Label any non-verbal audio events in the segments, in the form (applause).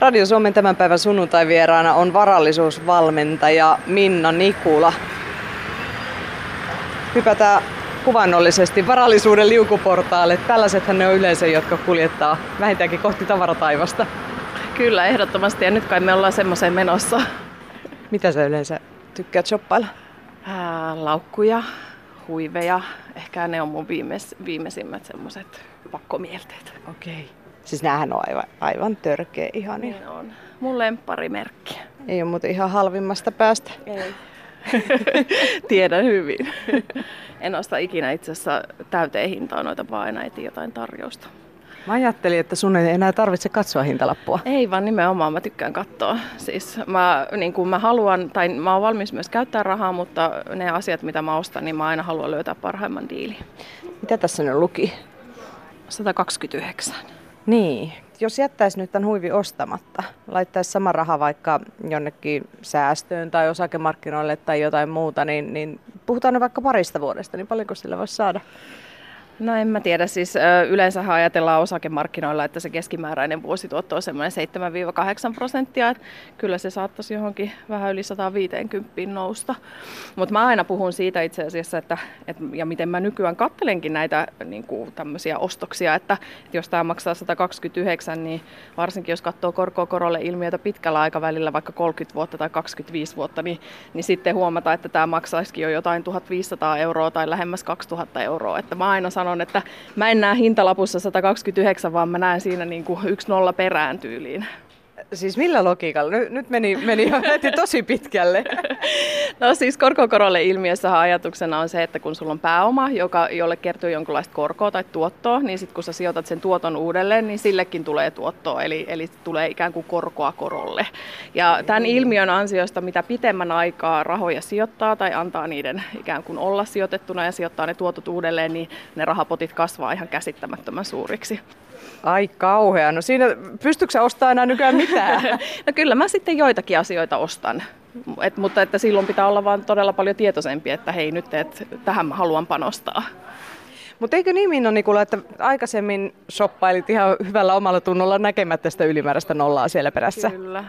Radio Suomen tämän päivän sunnuntai-vieraana on varallisuusvalmentaja Minna Nikula. Hypätään kuvannollisesti varallisuuden liukuportaalle. Tällaisethan ne on yleensä, jotka kuljettaa vähintäänkin kohti tavarataivasta. Kyllä, ehdottomasti. Ja nyt kai me ollaan semmoiseen menossa. Mitä sä yleensä tykkäät shoppailla? Ää, laukkuja, huiveja. Ehkä ne on mun viimeis, viimeisimmät semmoiset pakkomielteet. Okei. Okay. Siis näähän on aivan, aivan törkeä ihan. Niin on. Mun lempparimerkki. Ei ole muuten ihan halvimmasta päästä. Ei. (laughs) Tiedän hyvin. (laughs) en osta ikinä itse asiassa täyteen hintaa noita, vaan aina etin jotain tarjousta. Mä ajattelin, että sun ei enää tarvitse katsoa hintalappua. Ei vaan nimenomaan, mä tykkään katsoa. Siis mä, niin kuin mä haluan, tai mä oon valmis myös käyttää rahaa, mutta ne asiat, mitä mä ostan, niin mä aina haluan löytää parhaimman diili. Mitä tässä nyt luki? 129. Niin, jos jättäisi nyt tämän huivi ostamatta, laittaisi sama raha vaikka jonnekin säästöön tai osakemarkkinoille tai jotain muuta, niin, niin puhutaan nyt vaikka parista vuodesta, niin paljonko sillä voisi saada? No en mä tiedä, siis yleensä ajatellaan osakemarkkinoilla, että se keskimääräinen vuosituotto on semmoinen 7-8 prosenttia, että kyllä se saattaisi johonkin vähän yli 150 nousta. Mutta mä aina puhun siitä itse asiassa, että, että ja miten mä nykyään kattelenkin näitä niin kuin tämmöisiä ostoksia, että, että jos tämä maksaa 129, niin varsinkin jos katsoo korkoa korolle ilmiötä pitkällä aikavälillä, vaikka 30 vuotta tai 25 vuotta, niin, niin sitten huomata, että tämä maksaisikin jo jotain 1500 euroa tai lähemmäs 2000 euroa. Että mä aina sanon, sanon, että mä en näe hintalapussa 129, vaan mä näen siinä niin kuin yksi nolla perään tyyliin. Siis millä logiikalla? Nyt, nyt meni, meni jo (laughs) tosi pitkälle. (laughs) No siis korkokorolle ilmiössä ajatuksena on se, että kun sulla on pääoma, joka, jolle kertyy jonkinlaista korkoa tai tuottoa, niin sitten kun sä sijoitat sen tuoton uudelleen, niin sillekin tulee tuottoa, eli, eli tulee ikään kuin korkoa korolle. Ja tämän ilmiön ansiosta, mitä pitemmän aikaa rahoja sijoittaa tai antaa niiden ikään kuin olla sijoitettuna ja sijoittaa ne tuotot uudelleen, niin ne rahapotit kasvaa ihan käsittämättömän suuriksi. Ai kauhea. No siinä, pystytkö sä ostamaan enää nykyään mitään? (laughs) no kyllä mä sitten joitakin asioita ostan. Et, mutta että silloin pitää olla vaan todella paljon tietoisempi, että hei nyt, että tähän mä haluan panostaa. Mutta eikö niin Minno Nikula, että aikaisemmin shoppailit ihan hyvällä omalla tunnolla näkemättä sitä ylimääräistä nollaa siellä perässä? Kyllä.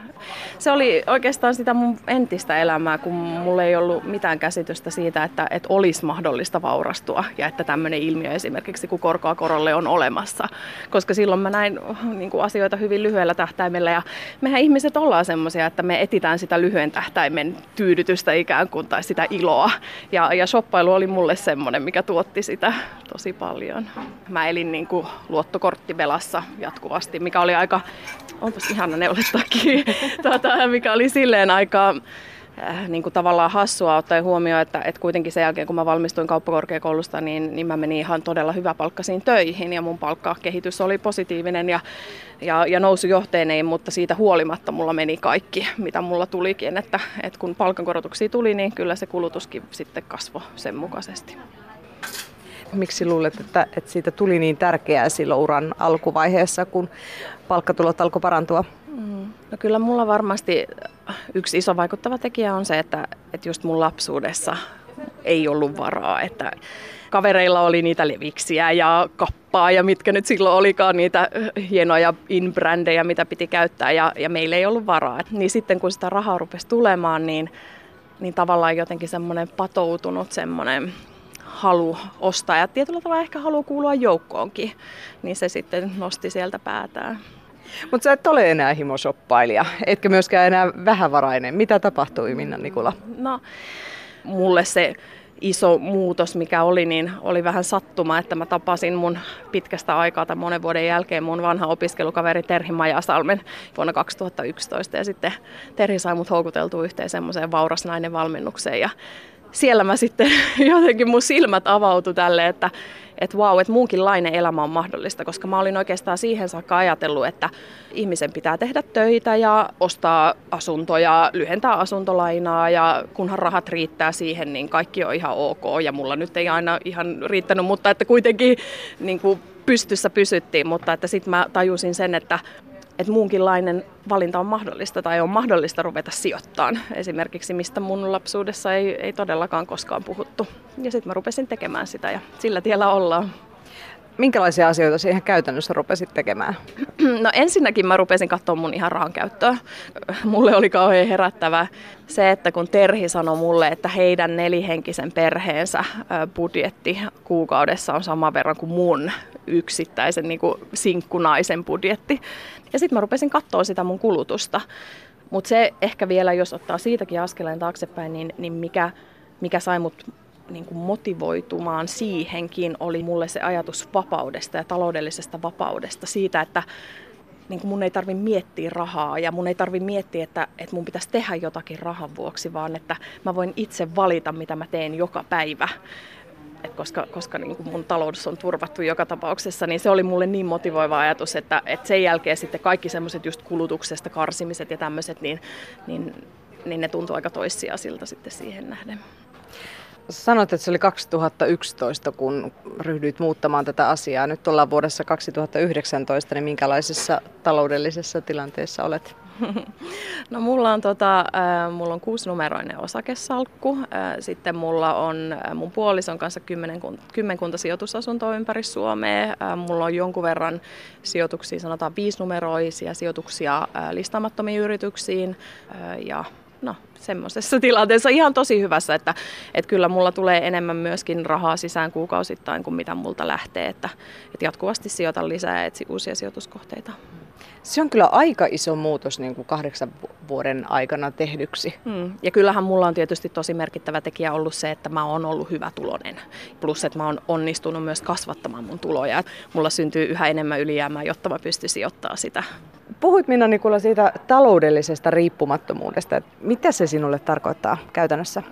Se oli oikeastaan sitä mun entistä elämää, kun mulla ei ollut mitään käsitystä siitä, että, että olisi mahdollista vaurastua ja että tämmöinen ilmiö esimerkiksi kun korkoa korolle on olemassa. Koska silloin mä näin niin kuin asioita hyvin lyhyellä tähtäimellä ja mehän ihmiset ollaan semmoisia, että me etitään sitä lyhyen tähtäimen tyydytystä ikään kuin tai sitä iloa. Ja, ja shoppailu oli mulle semmoinen, mikä tuotti sitä tosi paljon. Mä elin niin kuin luottokorttivelassa jatkuvasti, mikä oli aika, onpas ihana neulettakin, (laughs) tuota, mikä oli silleen aika äh, niin kuin tavallaan hassua ottaen huomioon, että, että kuitenkin sen jälkeen kun mä valmistuin kauppakorkeakoulusta, niin, niin mä menin ihan todella hyvä palkkasiin töihin ja mun palkkakehitys oli positiivinen ja, ja, ja nousujohteinen, mutta siitä huolimatta mulla meni kaikki, mitä mulla tulikin, että, että kun palkankorotuksia tuli, niin kyllä se kulutuskin sitten kasvoi sen mukaisesti. Miksi luulet, että, että siitä tuli niin tärkeää silloin uran alkuvaiheessa, kun palkkatulot alkoi parantua? Mm. No kyllä mulla varmasti yksi iso vaikuttava tekijä on se, että, että just mun lapsuudessa ei ollut varaa, että kavereilla oli niitä leviksiä ja kappaa ja mitkä nyt silloin olikaan niitä hienoja in-brändejä, mitä piti käyttää ja, ja meillä ei ollut varaa. Niin sitten kun sitä rahaa rupesi tulemaan, niin, niin tavallaan jotenkin semmoinen patoutunut semmoinen halu ostaa ja tietyllä tavalla ehkä halu kuulua joukkoonkin, niin se sitten nosti sieltä päätään. Mutta sä et ole enää himoshoppailija, etkä myöskään enää vähävarainen. Mitä tapahtui, Minna Nikula? No, mulle se iso muutos, mikä oli, niin oli vähän sattuma, että mä tapasin mun pitkästä aikaa tai monen vuoden jälkeen mun vanha opiskelukaveri Terhi Majasalmen vuonna 2011 ja sitten Terhi sai mut houkuteltua yhteen semmoiseen Vauras nainen valmennukseen ja siellä mä sitten (laughs) jotenkin mun silmät avautu tälle, että että vau, että muunkinlainen elämä on mahdollista, koska mä olin oikeastaan siihen saakka ajatellut, että ihmisen pitää tehdä töitä ja ostaa asuntoja, lyhentää asuntolainaa ja kunhan rahat riittää siihen, niin kaikki on ihan ok. Ja mulla nyt ei aina ihan riittänyt, mutta että kuitenkin niin kuin pystyssä pysyttiin, mutta että sitten mä tajusin sen, että että muunkinlainen valinta on mahdollista tai on mahdollista ruveta sijoittamaan. Esimerkiksi mistä mun lapsuudessa ei, ei todellakaan koskaan puhuttu. Ja sitten mä rupesin tekemään sitä ja sillä tiellä ollaan. Minkälaisia asioita siihen käytännössä rupesit tekemään? (clears throat) No ensinnäkin mä rupesin katsoa mun ihan rahan käyttöä. Mulle oli kauhean herättävä se, että kun Terhi sanoi mulle, että heidän nelihenkisen perheensä budjetti kuukaudessa on sama verran kuin mun yksittäisen niin kuin sinkkunaisen budjetti. Ja sitten mä rupesin katsoa sitä mun kulutusta. Mutta se ehkä vielä, jos ottaa siitäkin askeleen taaksepäin, niin, niin mikä, mikä sai mut niin kuin motivoitumaan siihenkin oli mulle se ajatus vapaudesta ja taloudellisesta vapaudesta. Siitä, että niin kuin mun ei tarvi miettiä rahaa ja mun ei tarvi miettiä, että, että mun pitäisi tehdä jotakin rahan vuoksi, vaan että mä voin itse valita, mitä mä teen joka päivä. Et koska koska niin kuin mun talous on turvattu joka tapauksessa, niin se oli mulle niin motivoiva ajatus, että, että sen jälkeen sitten kaikki semmoiset just kulutuksesta karsimiset ja tämmöiset, niin, niin, niin ne tuntuu aika toissijaisilta sitten siihen nähden. Sanoit, että se oli 2011, kun ryhdyit muuttamaan tätä asiaa. Nyt ollaan vuodessa 2019, niin minkälaisessa taloudellisessa tilanteessa olet? (laughs) No mulla on, tota, äh, mulla on kuusinumeroinen osakesalkku. Äh, sitten mulla on äh, mun puolison kanssa kymmenkunta, sijoitusasuntoa ympäri Suomea. Mulla on jonkun verran sijoituksia, sanotaan viisinumeroisia sijoituksia listaamattomiin yrityksiin. Ja no, semmoisessa (laughs) tilanteessa ihan tosi hyvässä, että, että kyllä mulla tulee enemmän myöskin rahaa sisään kuukausittain kuin mitä multa lähtee, että, että jatkuvasti sijoitan lisää ja etsi uusia sijoituskohteita. Se on kyllä aika iso muutos niin kuin kahdeksan vuoden aikana tehdyksi. Hmm. Ja kyllähän mulla on tietysti tosi merkittävä tekijä ollut se, että mä oon ollut hyvä tulonen. Plus, että mä oon onnistunut myös kasvattamaan mun tuloja. Mulla syntyy yhä enemmän ylijäämää, jotta mä pystyn sijoittaa sitä. Puhuit Minna Nikula siitä taloudellisesta riippumattomuudesta. Mitä se sinulle tarkoittaa käytännössä?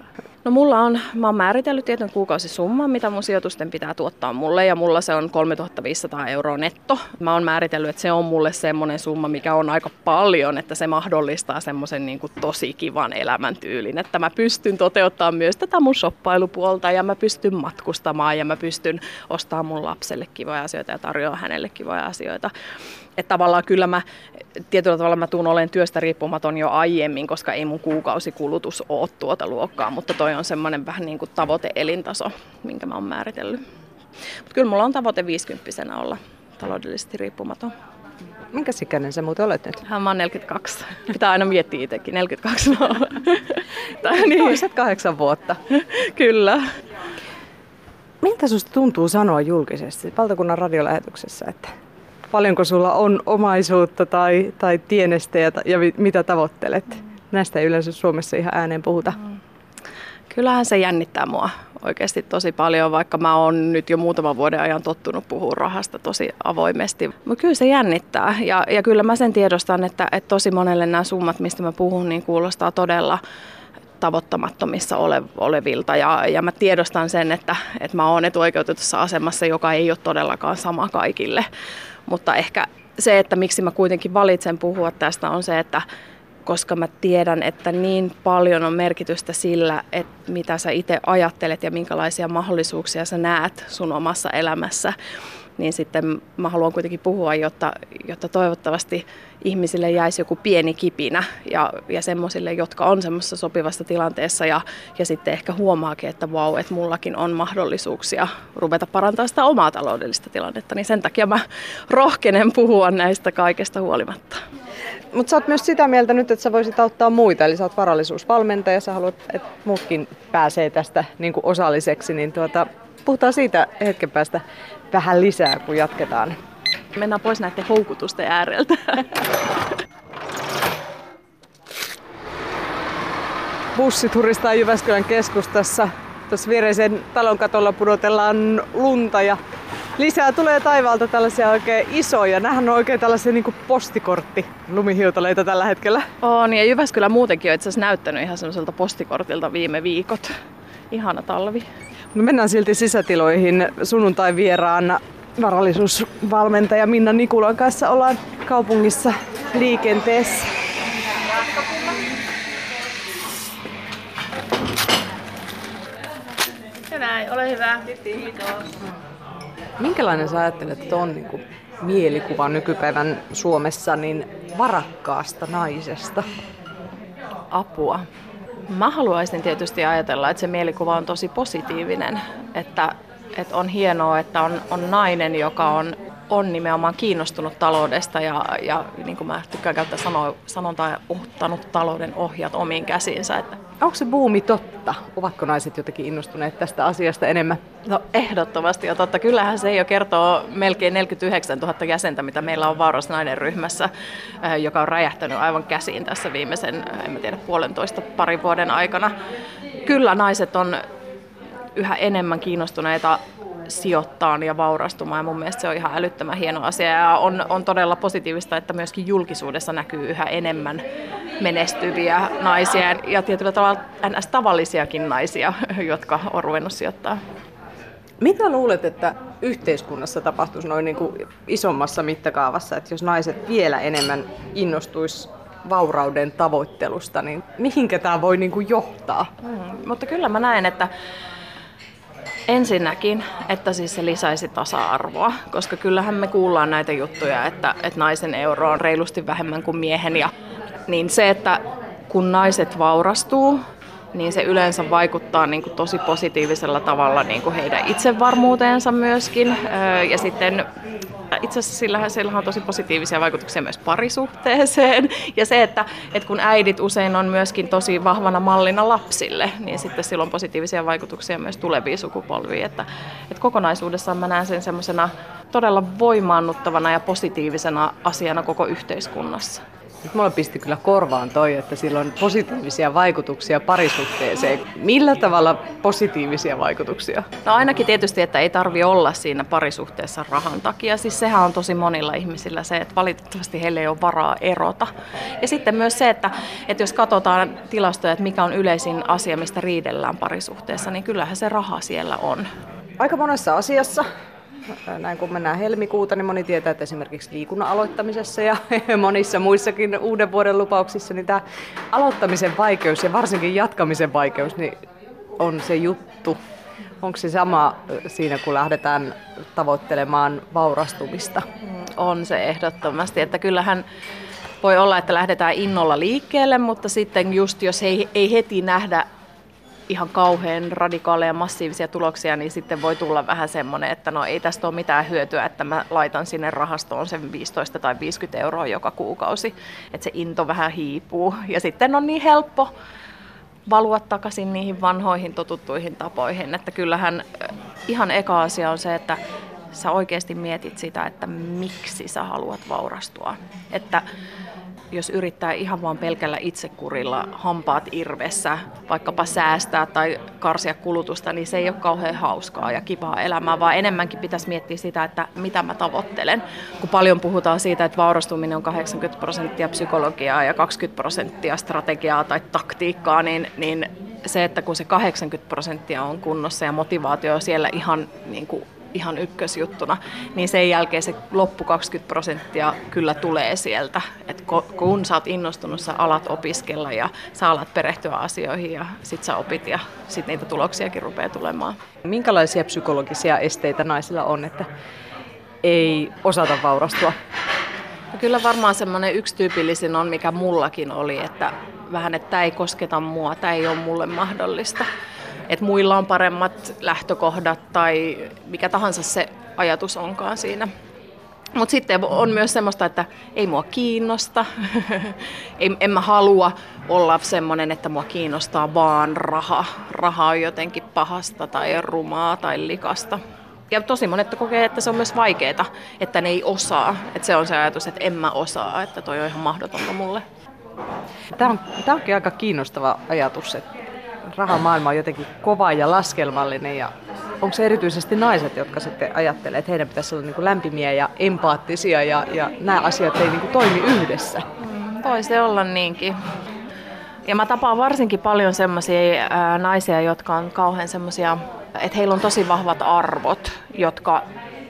No mulla on, mä oon määritellyt tietyn kuukausisumman, mitä mun sijoitusten pitää tuottaa mulle ja mulla se on 3500 euroa netto. Mä oon määritellyt, että se on mulle semmoinen summa, mikä on aika paljon, että se mahdollistaa semmoisen niin kuin tosi kivan elämäntyylin, että mä pystyn toteuttamaan myös tätä mun shoppailupuolta ja mä pystyn matkustamaan ja mä pystyn ostamaan mun lapselle kivoja asioita ja tarjoamaan hänelle kivoja asioita. Että tavallaan kyllä mä tietyllä tavalla mä tuun olen työstä riippumaton jo aiemmin, koska ei mun kuukausikulutus ole tuota luokkaa, mutta toi on semmoinen vähän niin kuin tavoite-elintaso, minkä mä oon määritellyt. Mutta kyllä mulla on tavoite 50 olla taloudellisesti riippumaton. Minkä ikäinen sä muuten olet nyt? Hän mä oon 42. Pitää aina miettiä itsekin. 42 no. (laughs) tai niin. Toiset kahdeksan vuotta. (laughs) Kyllä. Miltä susta tuntuu sanoa julkisesti valtakunnan radiolähetyksessä, että paljonko sulla on omaisuutta tai, tai tienestejä ja mitä tavoittelet? Mm. Näistä ei yleensä Suomessa ihan ääneen puhuta. Mm. Kyllähän se jännittää mua oikeasti tosi paljon, vaikka mä oon nyt jo muutaman vuoden ajan tottunut puhua rahasta tosi avoimesti. Mutta kyllä se jännittää ja, ja kyllä mä sen tiedostan, että, että tosi monelle nämä summat, mistä mä puhun, niin kuulostaa todella tavoittamattomissa ole, olevilta ja, ja mä tiedostan sen, että, että mä oon etuoikeutetussa asemassa, joka ei ole todellakaan sama kaikille. Mutta ehkä se, että miksi mä kuitenkin valitsen puhua tästä, on se, että koska mä tiedän, että niin paljon on merkitystä sillä, että mitä sä itse ajattelet ja minkälaisia mahdollisuuksia sä näet sun omassa elämässä niin sitten mä haluan kuitenkin puhua, jotta, jotta toivottavasti ihmisille jäisi joku pieni kipinä ja, ja semmoisille, jotka on semmoisessa sopivassa tilanteessa ja, ja sitten ehkä huomaakin, että vau, wow, että mullakin on mahdollisuuksia ruveta parantamaan sitä omaa taloudellista tilannetta, niin sen takia mä rohkenen puhua näistä kaikesta huolimatta. Mutta sä oot myös sitä mieltä nyt, että sä voisit auttaa muita, eli sä oot varallisuusvalmentaja, sä haluat, että muutkin pääsee tästä niin osalliseksi, niin tuota, puhutaan siitä hetken päästä vähän lisää, kun jatketaan. Mennään pois näiden houkutusten ääreltä. Bussi turistaa Jyväskylän keskustassa. Tuossa viereisen talon katolla pudotellaan lunta ja lisää tulee taivaalta tällaisia oikein isoja. Nämähän on oikein tällaisia niin kuin postikortti lumihiutaleita tällä hetkellä. On ja Jyväskylä muutenkin on itse asiassa näyttänyt ihan semmoiselta postikortilta viime viikot. Ihana talvi. No mennään silti sisätiloihin. Sunnuntai vieraan varallisuusvalmentaja Minna Nikulan kanssa ollaan kaupungissa liikenteessä. Ja näin, ole hyvä. Kiitos. Minkälainen sä ajattelet, että on niin kuin mielikuva nykypäivän Suomessa niin varakkaasta naisesta? Apua. Mä haluaisin tietysti ajatella, että se mielikuva on tosi positiivinen, että, että on hienoa, että on, on nainen, joka on on nimenomaan kiinnostunut taloudesta ja, ja niin kuin mä tykkään käyttää sano, sanontaa, ottanut talouden ohjat omiin käsiinsä. Että Onko se buumi totta? Ovatko naiset jotenkin innostuneet tästä asiasta enemmän? No ehdottomasti ja totta. Kyllähän se jo kertoo melkein 49 000 jäsentä, mitä meillä on Vauras nainen ryhmässä, äh, joka on räjähtänyt aivan käsiin tässä viimeisen, äh, en mä tiedä, puolentoista parin vuoden aikana. Kyllä naiset on yhä enemmän kiinnostuneita sijoittaa ja vaurastumaan. Ja mun mielestä se on ihan älyttömän hieno asia ja on, on todella positiivista, että myöskin julkisuudessa näkyy yhä enemmän menestyviä naisia ja tietyllä tavalla ns. tavallisiakin naisia, (laughs) jotka on ruvennut sijoittaa. Mitä luulet, että yhteiskunnassa tapahtuisi noin niin kuin isommassa mittakaavassa, että jos naiset vielä enemmän innostuisi vaurauden tavoittelusta, niin mihinkä tämä voi niin kuin johtaa? Hmm, mutta kyllä mä näen, että Ensinnäkin, että siis se lisäisi tasa-arvoa, koska kyllähän me kuullaan näitä juttuja, että, että naisen euro on reilusti vähemmän kuin miehen. Ja, niin se, että kun naiset vaurastuu, niin se yleensä vaikuttaa niin kuin tosi positiivisella tavalla niin kuin heidän itsevarmuuteensa myöskin. Ja sitten itse asiassa sillähän, sillähän on tosi positiivisia vaikutuksia myös parisuhteeseen. Ja se, että, että kun äidit usein on myöskin tosi vahvana mallina lapsille, niin sitten sillä on positiivisia vaikutuksia myös tuleviin sukupolviin. Että, että kokonaisuudessaan mä näen sen semmoisena todella voimaannuttavana ja positiivisena asiana koko yhteiskunnassa. Nyt mulla pisti kyllä korvaan toi, että sillä on positiivisia vaikutuksia parisuhteeseen. Millä tavalla positiivisia vaikutuksia? No ainakin tietysti, että ei tarvi olla siinä parisuhteessa rahan takia. Siis sehän on tosi monilla ihmisillä se, että valitettavasti heille ei ole varaa erota. Ja sitten myös se, että, että jos katsotaan tilastoja, että mikä on yleisin asia, mistä riidellään parisuhteessa, niin kyllähän se raha siellä on. Aika monessa asiassa näin kun mennään helmikuuta, niin moni tietää, että esimerkiksi liikunnan aloittamisessa ja (laughs) monissa muissakin uuden vuoden lupauksissa, niin tämä aloittamisen vaikeus ja varsinkin jatkamisen vaikeus niin on se juttu. Onko se sama siinä, kun lähdetään tavoittelemaan vaurastumista? On se ehdottomasti, että kyllähän voi olla, että lähdetään innolla liikkeelle, mutta sitten just jos ei, ei heti nähdä ihan kauhean radikaaleja massiivisia tuloksia, niin sitten voi tulla vähän semmoinen, että no ei tästä ole mitään hyötyä, että mä laitan sinne rahastoon sen 15 tai 50 euroa joka kuukausi, että se into vähän hiipuu. Ja sitten on niin helppo valua takaisin niihin vanhoihin totuttuihin tapoihin, että kyllähän ihan eka asia on se, että sä oikeasti mietit sitä, että miksi sä haluat vaurastua. Että jos yrittää ihan vaan pelkällä itsekurilla hampaat irvessä, vaikkapa säästää tai karsia kulutusta, niin se ei ole kauhean hauskaa ja kivaa elämää, vaan enemmänkin pitäisi miettiä sitä, että mitä mä tavoittelen. Kun paljon puhutaan siitä, että vaurastuminen on 80 prosenttia psykologiaa ja 20 prosenttia strategiaa tai taktiikkaa, niin, niin se, että kun se 80 prosenttia on kunnossa ja motivaatio on siellä ihan niin kuin ihan ykkösjuttuna, niin sen jälkeen se loppu 20 prosenttia kyllä tulee sieltä. Et kun sä oot innostunut, sä alat opiskella ja sä alat perehtyä asioihin ja sit sä opit ja sit niitä tuloksiakin rupeaa tulemaan. Minkälaisia psykologisia esteitä naisilla on, että ei osata vaurastua? No kyllä varmaan semmoinen yksi tyypillisin on, mikä mullakin oli, että vähän, että tämä ei kosketa mua, tämä ei ole mulle mahdollista että muilla on paremmat lähtökohdat tai mikä tahansa se ajatus onkaan siinä. Mutta sitten on myös semmoista, että ei mua kiinnosta, (laughs) en, en mä halua olla semmoinen, että mua kiinnostaa vaan raha. Raha on jotenkin pahasta tai rumaa tai likasta. Ja tosi monet kokee, että se on myös vaikeaa, että ne ei osaa. Että se on se ajatus, että en mä osaa, että toi on ihan mahdotonta mulle. Tämä, on, tämä onkin aika kiinnostava ajatus, että rahamaailma on jotenkin kova ja laskelmallinen ja onko se erityisesti naiset, jotka sitten ajattelee, että heidän pitäisi olla niin kuin lämpimiä ja empaattisia ja, ja nämä asiat ei niin kuin toimi yhdessä? Mm, voi se olla niinkin. Ja mä tapaan varsinkin paljon sellaisia naisia, jotka on kauhean semmoisia, että heillä on tosi vahvat arvot, jotka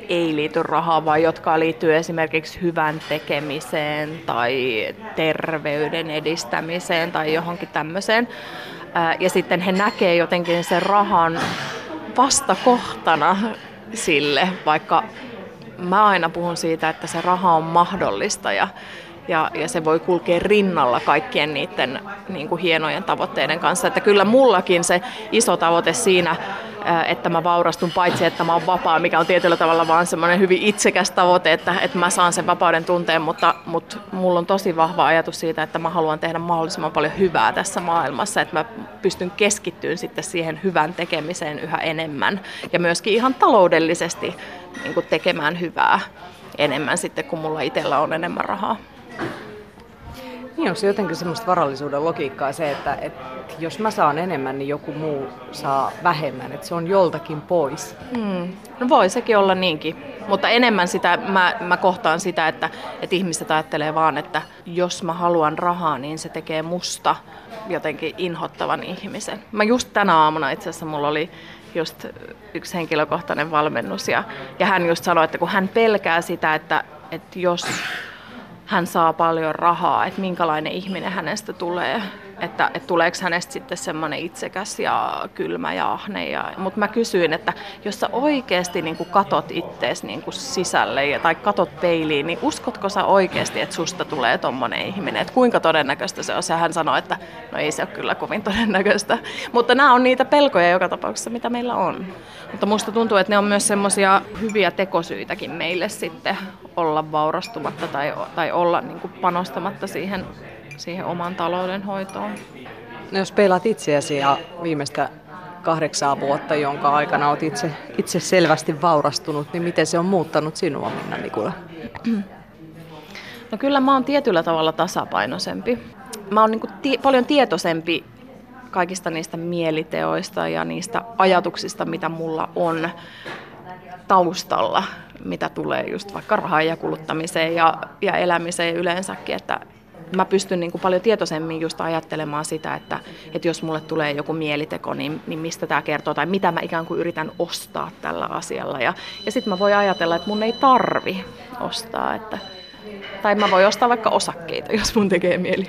ei liity rahaan, vaan jotka liittyy esimerkiksi hyvän tekemiseen tai terveyden edistämiseen tai johonkin tämmöiseen ja sitten he näkee jotenkin sen rahan vastakohtana sille, vaikka mä aina puhun siitä, että se raha on mahdollista ja, ja, ja se voi kulkea rinnalla kaikkien niiden niin kuin hienojen tavoitteiden kanssa. Että kyllä mullakin se iso tavoite siinä että mä vaurastun paitsi, että mä oon vapaa, mikä on tietyllä tavalla vaan semmoinen hyvin itsekäs tavoite, että, että mä saan sen vapauden tunteen, mutta, mutta mulla on tosi vahva ajatus siitä, että mä haluan tehdä mahdollisimman paljon hyvää tässä maailmassa, että mä pystyn keskittymään sitten siihen hyvän tekemiseen yhä enemmän ja myöskin ihan taloudellisesti niin tekemään hyvää enemmän sitten, kun mulla itsellä on enemmän rahaa. Niin onko se jotenkin semmoista varallisuuden logiikkaa se, että, että jos mä saan enemmän, niin joku muu saa vähemmän, että se on joltakin pois? Hmm. No voi sekin olla niinkin, mutta enemmän sitä, mä, mä kohtaan sitä, että, että ihmiset ajattelee vaan, että jos mä haluan rahaa, niin se tekee musta jotenkin inhottavan ihmisen. Mä just tänä aamuna itse asiassa mulla oli just yksi henkilökohtainen valmennus ja, ja hän just sanoi, että kun hän pelkää sitä, että, että jos hän saa paljon rahaa, että minkälainen ihminen hänestä tulee. Että, että tuleeko hänestä sitten semmoinen itsekäs ja kylmä ja ahne. Ja, mutta mä kysyin, että jos sä oikeasti niin kuin katot ittees niin kuin sisälle ja, tai katot peiliin, niin uskotko sä oikeasti, että susta tulee tommonen ihminen? Että kuinka todennäköistä se on? Ja hän sanoi, että no ei se ole kyllä kovin todennäköistä. Mutta nämä on niitä pelkoja joka tapauksessa, mitä meillä on. Mutta musta tuntuu, että ne on myös semmoisia hyviä tekosyitäkin meille sitten olla vaurastumatta tai, tai olla niin kuin panostamatta siihen, siihen oman talouden hoitoon. No jos peilaat itseäsi ja viimeistä kahdeksaa vuotta, jonka aikana olet itse, itse selvästi vaurastunut, niin miten se on muuttanut sinua, Minna Nikula? No kyllä mä oon tietyllä tavalla tasapainoisempi. Mä oon niin tie, paljon tietoisempi kaikista niistä mieliteoista ja niistä ajatuksista, mitä mulla on taustalla, mitä tulee just vaikka rahaan ja kuluttamiseen ja, ja elämiseen yleensäkin, että mä pystyn niin kuin paljon tietoisemmin just ajattelemaan sitä, että, että jos mulle tulee joku mieliteko, niin, niin mistä tämä kertoo tai mitä mä ikään kuin yritän ostaa tällä asialla. Ja, ja sitten mä voin ajatella, että mun ei tarvi ostaa, että, tai mä voin ostaa vaikka osakkeita, jos mun tekee mieli.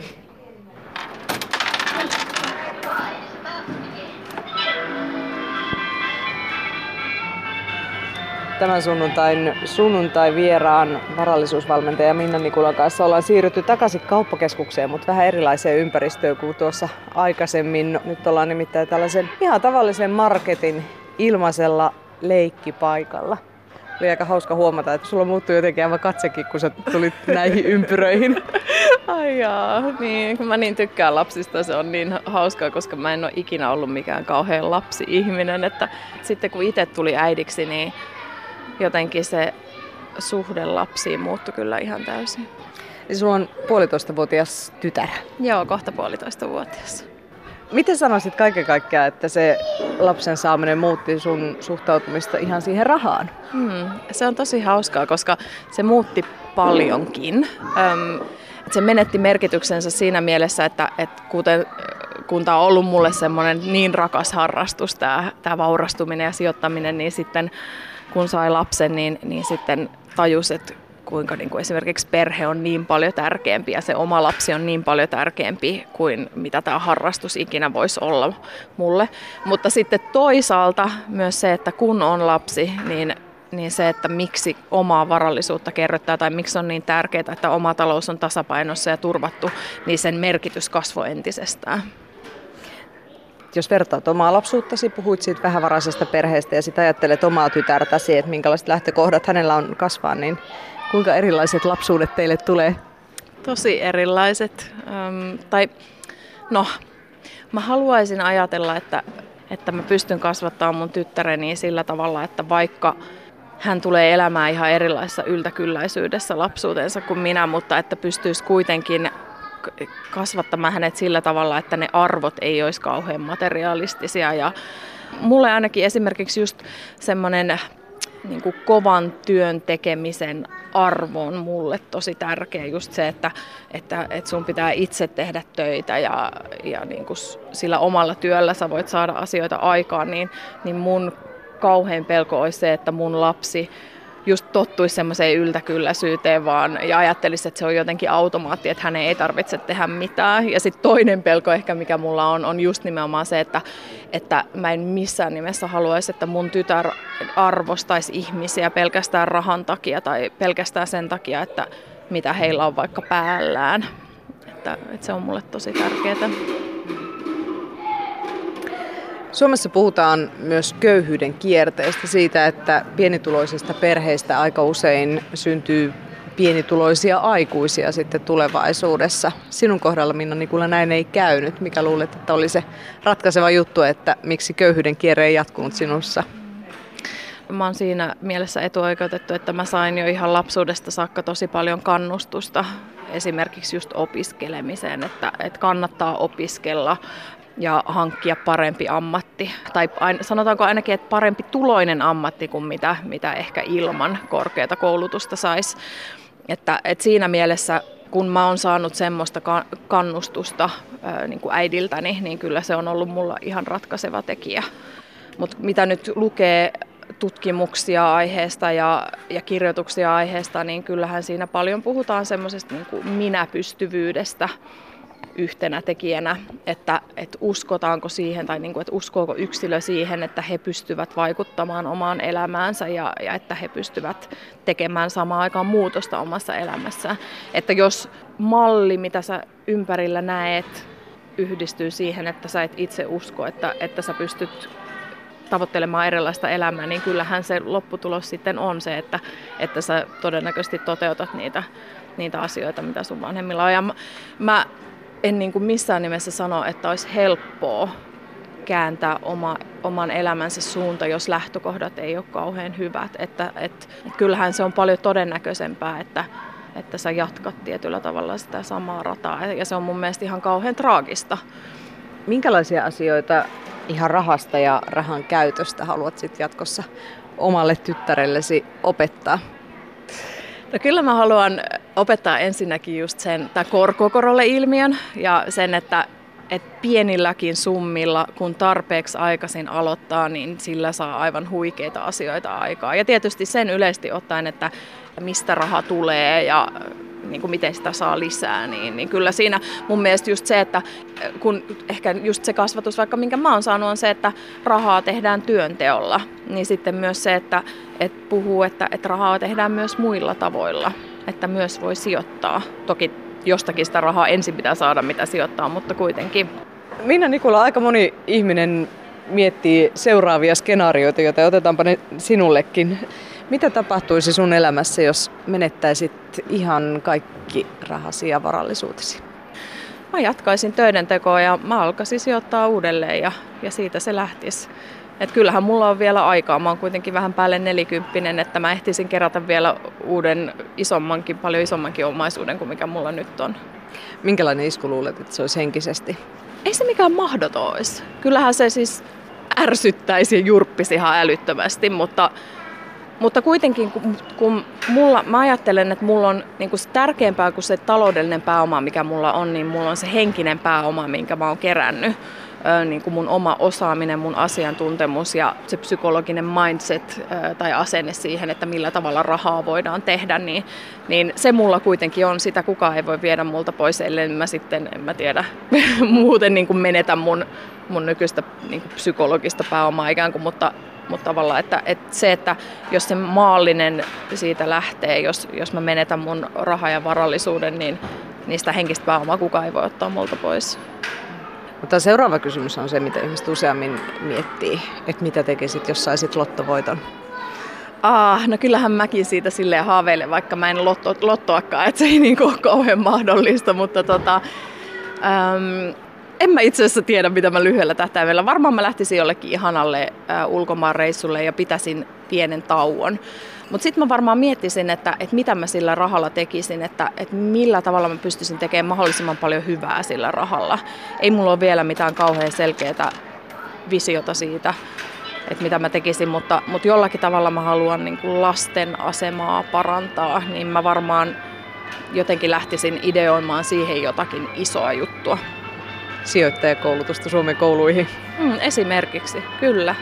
Tämän sunnuntain sunnuntai-vieraan varallisuusvalmentaja Minna Nikulan kanssa ollaan siirrytty takaisin kauppakeskukseen, mutta vähän erilaiseen ympäristöön kuin tuossa aikaisemmin. Nyt ollaan nimittäin tällaisen ihan tavallisen marketin ilmaisella leikkipaikalla. Oli aika hauska huomata, että sulla muuttui jotenkin aivan katsekin, kun sä tulit näihin (laughs) ympyröihin. Ai jaa, niin. Kun mä niin tykkään lapsista, se on niin hauskaa, koska mä en ole ikinä ollut mikään kauhean lapsi-ihminen. Että sitten kun itse tuli äidiksi, niin jotenkin se suhde lapsiin muuttui kyllä ihan täysin. Eli sulla on puolitoista vuotias tytär. Joo, kohta puolitoista vuotias. Miten sanoisit kaiken kaikkiaan, että se lapsen saaminen muutti sun suhtautumista ihan siihen rahaan? Hmm, se on tosi hauskaa, koska se muutti paljonkin. Öm, se menetti merkityksensä siinä mielessä, että, että kuten kun tämä on ollut mulle semmoinen niin rakas harrastus, tämä, tämä vaurastuminen ja sijoittaminen, niin sitten kun sai lapsen, niin, niin sitten tajus, että kuinka niin kuin esimerkiksi perhe on niin paljon tärkeämpi ja se oma lapsi on niin paljon tärkeämpi kuin mitä tämä harrastus ikinä voisi olla mulle. Mutta sitten toisaalta myös se, että kun on lapsi, niin niin se, että miksi omaa varallisuutta kerryttää tai miksi on niin tärkeää, että oma talous on tasapainossa ja turvattu, niin sen merkitys kasvoi entisestään jos vertaat omaa lapsuuttasi, puhuit siitä vähävaraisesta perheestä ja sitten ajattelet omaa tytärtäsi, että minkälaiset lähtökohdat hänellä on kasvaa, niin kuinka erilaiset lapsuudet teille tulee? Tosi erilaiset. Ähm, tai no, mä haluaisin ajatella, että, että mä pystyn kasvattamaan mun tyttäreni sillä tavalla, että vaikka hän tulee elämään ihan erilaisessa yltäkylläisyydessä lapsuutensa kuin minä, mutta että pystyisi kuitenkin kasvattamaan hänet sillä tavalla, että ne arvot ei olisi kauhean materialistisia. Ja mulle ainakin esimerkiksi just semmoinen niin kuin kovan työn tekemisen arvo on mulle tosi tärkeä. Just se, että, että, että sun pitää itse tehdä töitä ja, ja niin kuin sillä omalla työllä sä voit saada asioita aikaan, niin, niin mun kauhein pelko olisi se, että mun lapsi just tottuisi semmoiseen yltäkylläisyyteen vaan ja ajattelisi, että se on jotenkin automaatti, että hänen ei tarvitse tehdä mitään. Ja sitten toinen pelko ehkä, mikä mulla on, on just nimenomaan se, että, että mä en missään nimessä haluaisi, että mun tytär arvostaisi ihmisiä pelkästään rahan takia tai pelkästään sen takia, että mitä heillä on vaikka päällään. Että, että se on mulle tosi tärkeää. Suomessa puhutaan myös köyhyyden kierteestä, siitä, että pienituloisista perheistä aika usein syntyy pienituloisia aikuisia sitten tulevaisuudessa. Sinun kohdalla, Minna Nikula, näin ei käynyt. Mikä luulet, että oli se ratkaiseva juttu, että miksi köyhyyden kierre ei jatkunut sinussa? Mä oon siinä mielessä etuoikeutettu, että mä sain jo ihan lapsuudesta saakka tosi paljon kannustusta esimerkiksi just opiskelemiseen, että, että kannattaa opiskella ja hankkia parempi ammatti. Tai sanotaanko ainakin, että parempi tuloinen ammatti kuin mitä, mitä ehkä ilman korkeata koulutusta saisi. Että, että siinä mielessä kun mä oon saanut semmoista kannustusta niin kuin äidiltäni, niin kyllä se on ollut mulla ihan ratkaiseva tekijä. Mutta mitä nyt lukee tutkimuksia aiheesta ja, ja kirjoituksia aiheesta, niin kyllähän siinä paljon puhutaan semmoisesta niin minäpystyvyydestä yhtenä tekijänä, että, että uskotaanko siihen tai niin kuin, että uskooko yksilö siihen, että he pystyvät vaikuttamaan omaan elämäänsä ja, ja että he pystyvät tekemään samaan aikaan muutosta omassa elämässään. Että jos malli, mitä sä ympärillä näet, yhdistyy siihen, että sä et itse usko, että, että sä pystyt tavoittelemaan erilaista elämää, niin kyllähän se lopputulos sitten on se, että, että sä todennäköisesti toteutat niitä, niitä asioita, mitä sun vanhemmilla on. Ja mä, mä en niin kuin missään nimessä sano, että olisi helppoa kääntää oma, oman elämänsä suunta, jos lähtökohdat ei ole kauhean hyvät. Että, et, kyllähän se on paljon todennäköisempää, että, että sä jatkat tietyllä tavalla sitä samaa rataa. Ja se on mun mielestä ihan kauhean traagista. Minkälaisia asioita ihan rahasta ja rahan käytöstä haluat sitten jatkossa omalle tyttärellesi opettaa? No kyllä mä haluan opettaa ensinnäkin just sen tämän korkokorolle ilmiön ja sen, että et pienilläkin summilla, kun tarpeeksi aikaisin aloittaa, niin sillä saa aivan huikeita asioita aikaa. Ja tietysti sen yleisesti ottaen, että mistä raha tulee ja niin kuin miten sitä saa lisää, niin, niin kyllä siinä mun mielestä just se, että kun ehkä just se kasvatus, vaikka minkä mä oon saanut, on se, että rahaa tehdään työnteolla, niin sitten myös se, että, että puhuu, että, että rahaa tehdään myös muilla tavoilla, että myös voi sijoittaa. Toki jostakin sitä rahaa ensin pitää saada, mitä sijoittaa, mutta kuitenkin. Minna Nikula, aika moni ihminen miettii seuraavia skenaarioita, joita otetaanpa ne sinullekin. Mitä tapahtuisi sun elämässä, jos menettäisit ihan kaikki rahasi ja varallisuutesi? Mä jatkaisin töiden tekoa ja mä alkaisin sijoittaa uudelleen ja, ja siitä se lähtisi. Et kyllähän mulla on vielä aikaa. Mä oon kuitenkin vähän päälle nelikymppinen, että mä ehtisin kerätä vielä uuden isommankin, paljon isommankin omaisuuden kuin mikä mulla nyt on. Minkälainen isku luulet, että se olisi henkisesti? Ei se mikään mahdoton olisi. Kyllähän se siis ärsyttäisi ja jurppisi ihan älyttömästi, mutta mutta kuitenkin, kun, kun mulla, mä ajattelen, että mulla on niin kuin tärkeämpää kuin se taloudellinen pääoma, mikä mulla on, niin mulla on se henkinen pääoma, minkä mä oon kerännyt. Niin kuin mun oma osaaminen, mun asiantuntemus ja se psykologinen mindset tai asenne siihen, että millä tavalla rahaa voidaan tehdä, niin, niin se mulla kuitenkin on. Sitä kukaan ei voi viedä multa pois, ellei mä sitten, en mä tiedä, (laughs) muuten niin kuin menetä mun, mun nykyistä niin kuin psykologista pääomaa ikään kuin, mutta mutta tavallaan, että, että se, että jos se maallinen siitä lähtee, jos, jos mä menetän mun raha ja varallisuuden, niin niistä henkistä pääomaa kukaan ei voi ottaa multa pois. Mutta seuraava kysymys on se, mitä ihmiset useammin miettii, että mitä tekisit, jos saisit lottovoiton? Ah, no kyllähän mäkin siitä silleen haaveilen, vaikka mä en lotto, lottoakaan, että se ei niin ole kauhean mahdollista, mutta tota, äm, en mä itse asiassa tiedä, mitä mä lyhyellä tähtäimellä. Varmaan mä lähtisin jollekin ihanalle äh, ulkomaanreissulle ja pitäisin pienen tauon. Mutta sitten mä varmaan miettisin, että, että mitä mä sillä rahalla tekisin, että, että millä tavalla mä pystyisin tekemään mahdollisimman paljon hyvää sillä rahalla. Ei mulla ole vielä mitään kauhean selkeää visiota siitä, että mitä mä tekisin, mutta, mutta jollakin tavalla mä haluan niin kuin lasten asemaa parantaa, niin mä varmaan jotenkin lähtisin ideoimaan siihen jotakin isoa juttua sijoittajakoulutusta Suomen kouluihin. Mm, esimerkiksi, kyllä.